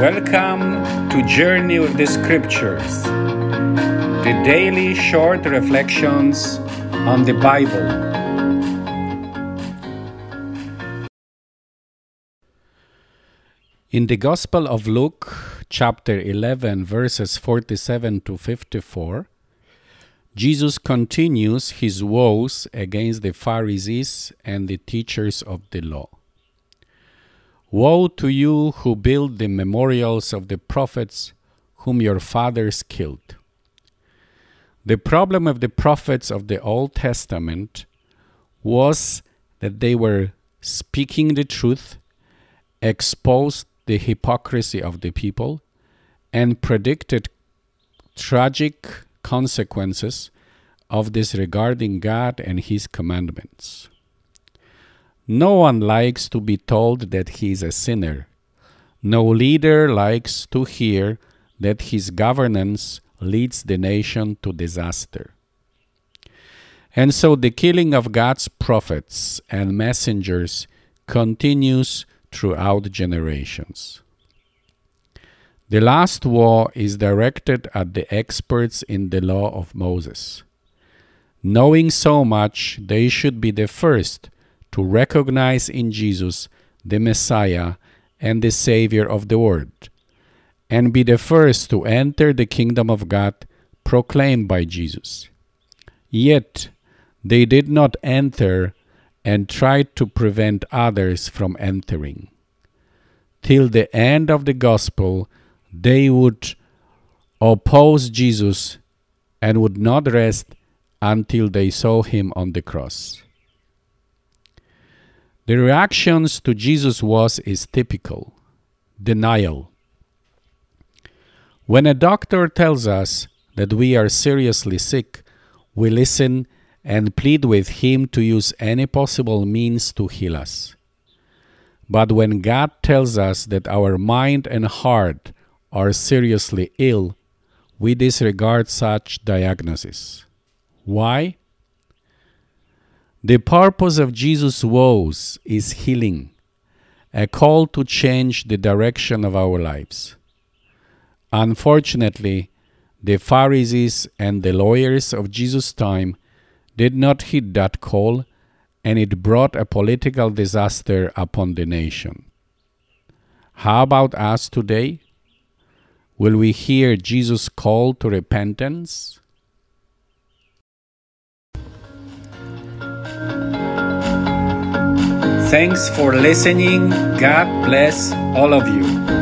Welcome to Journey with the Scriptures, the daily short reflections on the Bible. In the Gospel of Luke, chapter 11, verses 47 to 54, Jesus continues his woes against the Pharisees and the teachers of the law. Woe to you who build the memorials of the prophets whom your fathers killed. The problem of the prophets of the Old Testament was that they were speaking the truth, exposed the hypocrisy of the people, and predicted tragic consequences of disregarding God and His commandments. No one likes to be told that he is a sinner. No leader likes to hear that his governance leads the nation to disaster. And so the killing of God's prophets and messengers continues throughout generations. The last war is directed at the experts in the law of Moses. Knowing so much, they should be the first to recognize in Jesus the Messiah and the Savior of the world, and be the first to enter the kingdom of God proclaimed by Jesus. Yet they did not enter and tried to prevent others from entering. Till the end of the gospel, they would oppose Jesus and would not rest until they saw him on the cross. The reactions to Jesus was is typical denial. When a doctor tells us that we are seriously sick, we listen and plead with him to use any possible means to heal us. But when God tells us that our mind and heart are seriously ill, we disregard such diagnosis. Why? The purpose of Jesus' woes is healing, a call to change the direction of our lives. Unfortunately, the Pharisees and the lawyers of Jesus' time did not heed that call, and it brought a political disaster upon the nation. How about us today? Will we hear Jesus' call to repentance? Thanks for listening. God bless all of you.